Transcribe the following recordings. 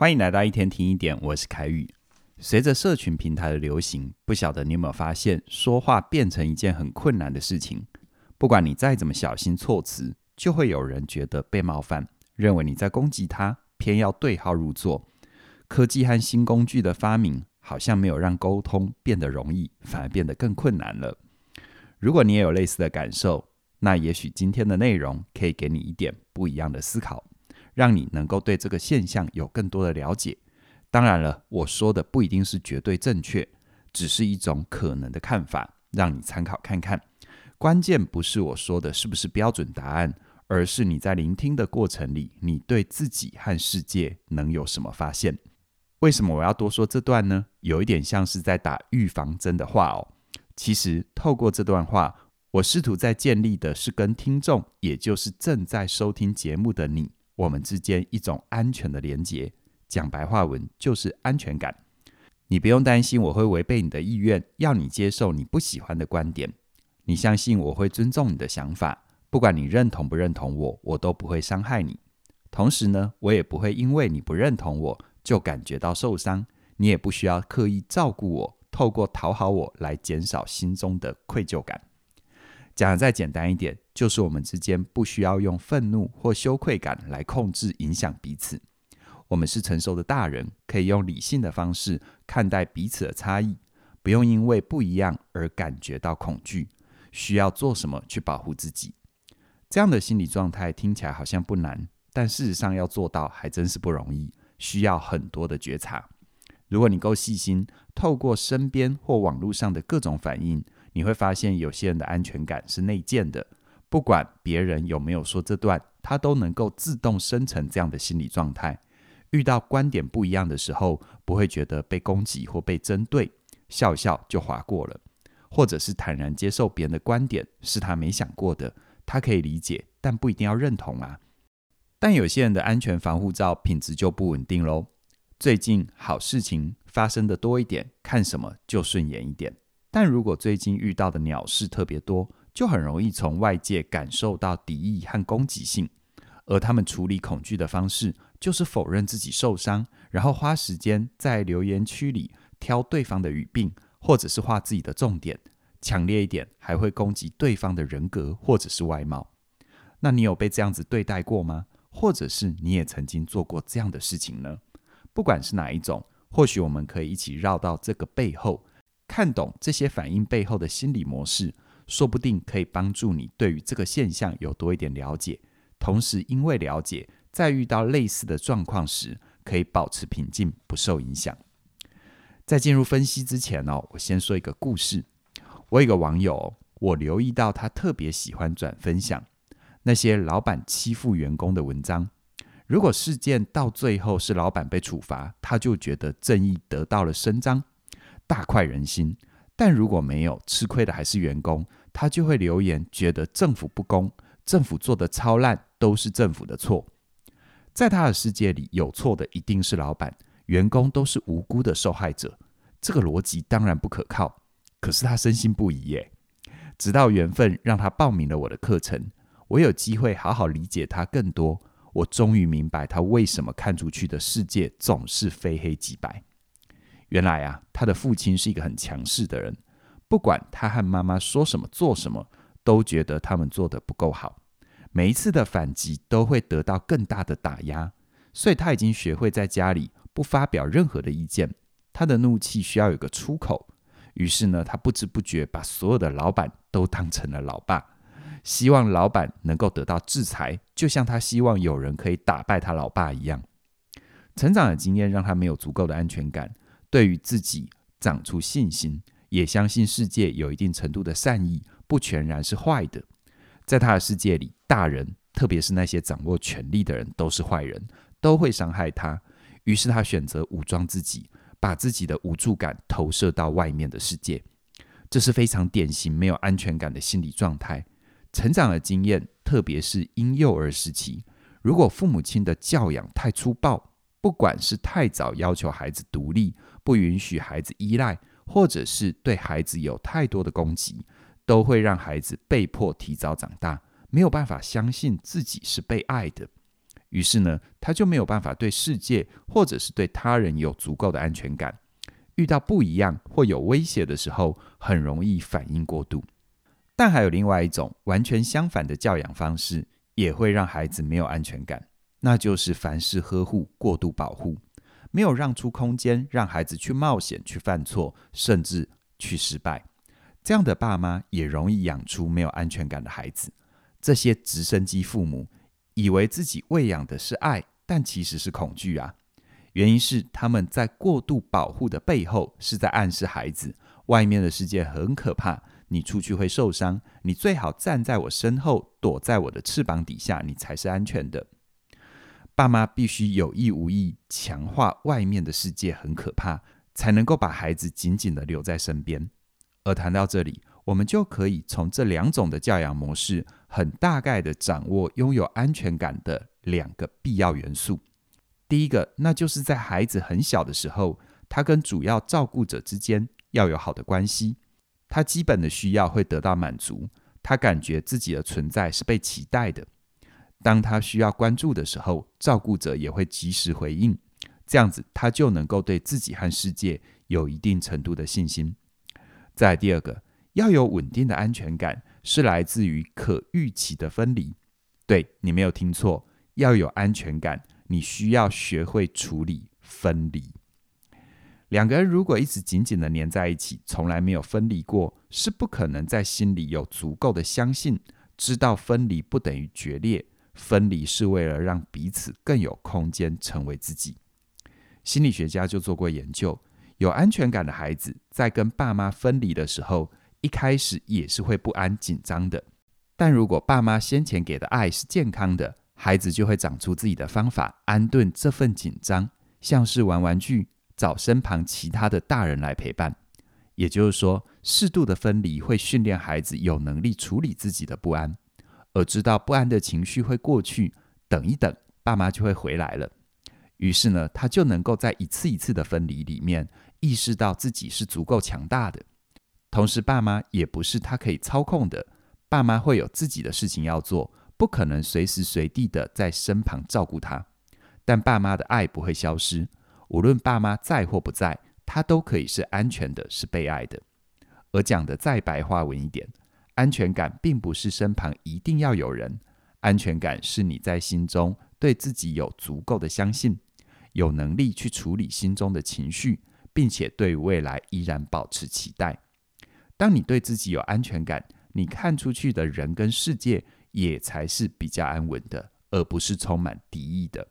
欢迎来到一天听一点，我是凯宇。随着社群平台的流行，不晓得你有没有发现，说话变成一件很困难的事情。不管你再怎么小心措辞，就会有人觉得被冒犯，认为你在攻击他，偏要对号入座。科技和新工具的发明，好像没有让沟通变得容易，反而变得更困难了。如果你也有类似的感受，那也许今天的内容可以给你一点不一样的思考，让你能够对这个现象有更多的了解。当然了，我说的不一定是绝对正确，只是一种可能的看法，让你参考看看。关键不是我说的是不是标准答案，而是你在聆听的过程里，你对自己和世界能有什么发现？为什么我要多说这段呢？有一点像是在打预防针的话哦。其实透过这段话，我试图在建立的是跟听众，也就是正在收听节目的你，我们之间一种安全的连结。讲白话文就是安全感。你不用担心我会违背你的意愿，要你接受你不喜欢的观点。你相信我会尊重你的想法，不管你认同不认同我，我都不会伤害你。同时呢，我也不会因为你不认同我，就感觉到受伤，你也不需要刻意照顾我，透过讨好我来减少心中的愧疚感。讲得再简单一点，就是我们之间不需要用愤怒或羞愧感来控制、影响彼此。我们是成熟的大人，可以用理性的方式看待彼此的差异，不用因为不一样而感觉到恐惧，需要做什么去保护自己。这样的心理状态听起来好像不难，但事实上要做到还真是不容易。需要很多的觉察。如果你够细心，透过身边或网络上的各种反应，你会发现有些人的安全感是内建的。不管别人有没有说这段，他都能够自动生成这样的心理状态。遇到观点不一样的时候，不会觉得被攻击或被针对，笑笑就划过了，或者是坦然接受别人的观点是他没想过的，他可以理解，但不一定要认同啊。但有些人的安全防护罩品质就不稳定喽。最近好事情发生的多一点，看什么就顺眼一点。但如果最近遇到的鸟事特别多，就很容易从外界感受到敌意和攻击性。而他们处理恐惧的方式，就是否认自己受伤，然后花时间在留言区里挑对方的语病，或者是画自己的重点。强烈一点，还会攻击对方的人格或者是外貌。那你有被这样子对待过吗？或者是你也曾经做过这样的事情呢？不管是哪一种，或许我们可以一起绕到这个背后，看懂这些反应背后的心理模式，说不定可以帮助你对于这个现象有多一点了解。同时，因为了解，在遇到类似的状况时，可以保持平静，不受影响。在进入分析之前哦，我先说一个故事。我有一个网友，我留意到他特别喜欢转分享。那些老板欺负员工的文章，如果事件到最后是老板被处罚，他就觉得正义得到了伸张，大快人心；但如果没有，吃亏的还是员工，他就会留言觉得政府不公，政府做得超烂，都是政府的错。在他的世界里，有错的一定是老板，员工都是无辜的受害者。这个逻辑当然不可靠，可是他深信不疑耶。直到缘分让他报名了我的课程。我有机会好好理解他更多，我终于明白他为什么看出去的世界总是非黑即白。原来啊，他的父亲是一个很强势的人，不管他和妈妈说什么做什么，都觉得他们做得不够好。每一次的反击都会得到更大的打压，所以他已经学会在家里不发表任何的意见。他的怒气需要有个出口，于是呢，他不知不觉把所有的老板都当成了老爸。希望老板能够得到制裁，就像他希望有人可以打败他老爸一样。成长的经验让他没有足够的安全感，对于自己长出信心，也相信世界有一定程度的善意，不全然是坏的。在他的世界里，大人，特别是那些掌握权力的人，都是坏人，都会伤害他。于是他选择武装自己，把自己的无助感投射到外面的世界。这是非常典型没有安全感的心理状态。成长的经验，特别是婴幼儿时期，如果父母亲的教养太粗暴，不管是太早要求孩子独立，不允许孩子依赖，或者是对孩子有太多的攻击，都会让孩子被迫提早长大，没有办法相信自己是被爱的。于是呢，他就没有办法对世界或者是对他人有足够的安全感。遇到不一样或有威胁的时候，很容易反应过度。但还有另外一种完全相反的教养方式，也会让孩子没有安全感，那就是凡事呵护、过度保护，没有让出空间让孩子去冒险、去犯错，甚至去失败。这样的爸妈也容易养出没有安全感的孩子。这些直升机父母以为自己喂养的是爱，但其实是恐惧啊。原因是他们在过度保护的背后，是在暗示孩子，外面的世界很可怕，你出去会受伤，你最好站在我身后，躲在我的翅膀底下，你才是安全的。爸妈必须有意无意强化外面的世界很可怕，才能够把孩子紧紧地留在身边。而谈到这里，我们就可以从这两种的教养模式，很大概地掌握拥有安全感的两个必要元素。第一个，那就是在孩子很小的时候，他跟主要照顾者之间要有好的关系，他基本的需要会得到满足，他感觉自己的存在是被期待的。当他需要关注的时候，照顾者也会及时回应，这样子他就能够对自己和世界有一定程度的信心。再第二个，要有稳定的安全感，是来自于可预期的分离。对，你没有听错，要有安全感。你需要学会处理分离。两个人如果一直紧紧的粘在一起，从来没有分离过，是不可能在心里有足够的相信，知道分离不等于决裂，分离是为了让彼此更有空间成为自己。心理学家就做过研究，有安全感的孩子在跟爸妈分离的时候，一开始也是会不安紧张的，但如果爸妈先前给的爱是健康的。孩子就会长出自己的方法，安顿这份紧张，像是玩玩具，找身旁其他的大人来陪伴。也就是说，适度的分离会训练孩子有能力处理自己的不安，而知道不安的情绪会过去，等一等，爸妈就会回来了。于是呢，他就能够在一次一次的分离里面，意识到自己是足够强大的。同时，爸妈也不是他可以操控的，爸妈会有自己的事情要做。不可能随时随地的在身旁照顾他，但爸妈的爱不会消失。无论爸妈在或不在，他都可以是安全的，是被爱的。而讲的再白话文一点，安全感并不是身旁一定要有人，安全感是你在心中对自己有足够的相信，有能力去处理心中的情绪，并且对未来依然保持期待。当你对自己有安全感，你看出去的人跟世界，也才是比较安稳的，而不是充满敌意的。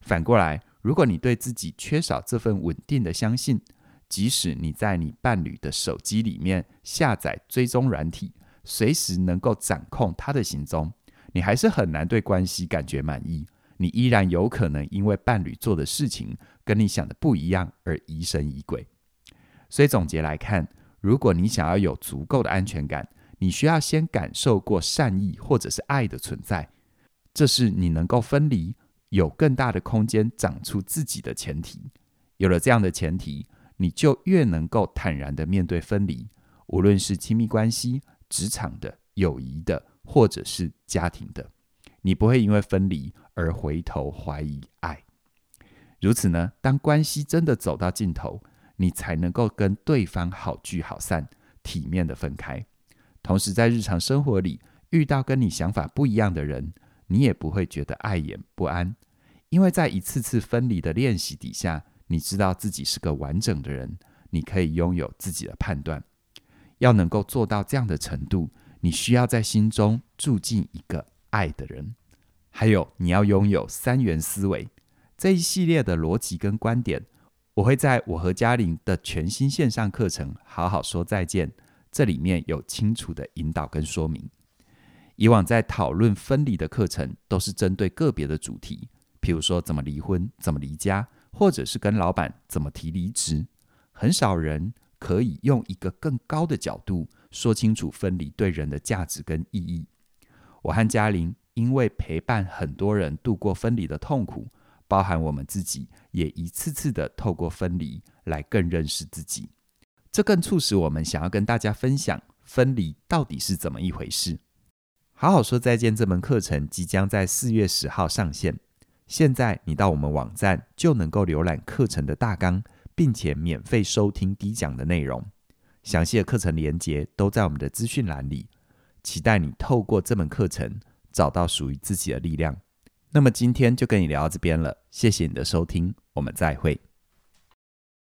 反过来，如果你对自己缺少这份稳定的相信，即使你在你伴侣的手机里面下载追踪软体，随时能够掌控他的行踪，你还是很难对关系感觉满意。你依然有可能因为伴侣做的事情跟你想的不一样而疑神疑鬼。所以总结来看，如果你想要有足够的安全感，你需要先感受过善意或者是爱的存在，这是你能够分离、有更大的空间长出自己的前提。有了这样的前提，你就越能够坦然的面对分离，无论是亲密关系、职场的、友谊的，或者是家庭的，你不会因为分离而回头怀疑爱。如此呢，当关系真的走到尽头，你才能够跟对方好聚好散，体面的分开。同时，在日常生活里遇到跟你想法不一样的人，你也不会觉得碍眼不安，因为在一次次分离的练习底下，你知道自己是个完整的人，你可以拥有自己的判断。要能够做到这样的程度，你需要在心中住进一个爱的人，还有你要拥有三元思维。这一系列的逻辑跟观点，我会在我和嘉玲的全新线上课程《好好说再见》。这里面有清楚的引导跟说明。以往在讨论分离的课程，都是针对个别的主题，譬如说怎么离婚、怎么离家，或者是跟老板怎么提离职。很少人可以用一个更高的角度说清楚分离对人的价值跟意义。我和嘉玲因为陪伴很多人度过分离的痛苦，包含我们自己，也一次次的透过分离来更认识自己。这更促使我们想要跟大家分享分离到底是怎么一回事。好好说再见这门课程即将在四月十号上线，现在你到我们网站就能够浏览课程的大纲，并且免费收听低讲的内容。详细的课程连接都在我们的资讯栏里。期待你透过这门课程找到属于自己的力量。那么今天就跟你聊到这边了，谢谢你的收听，我们再会。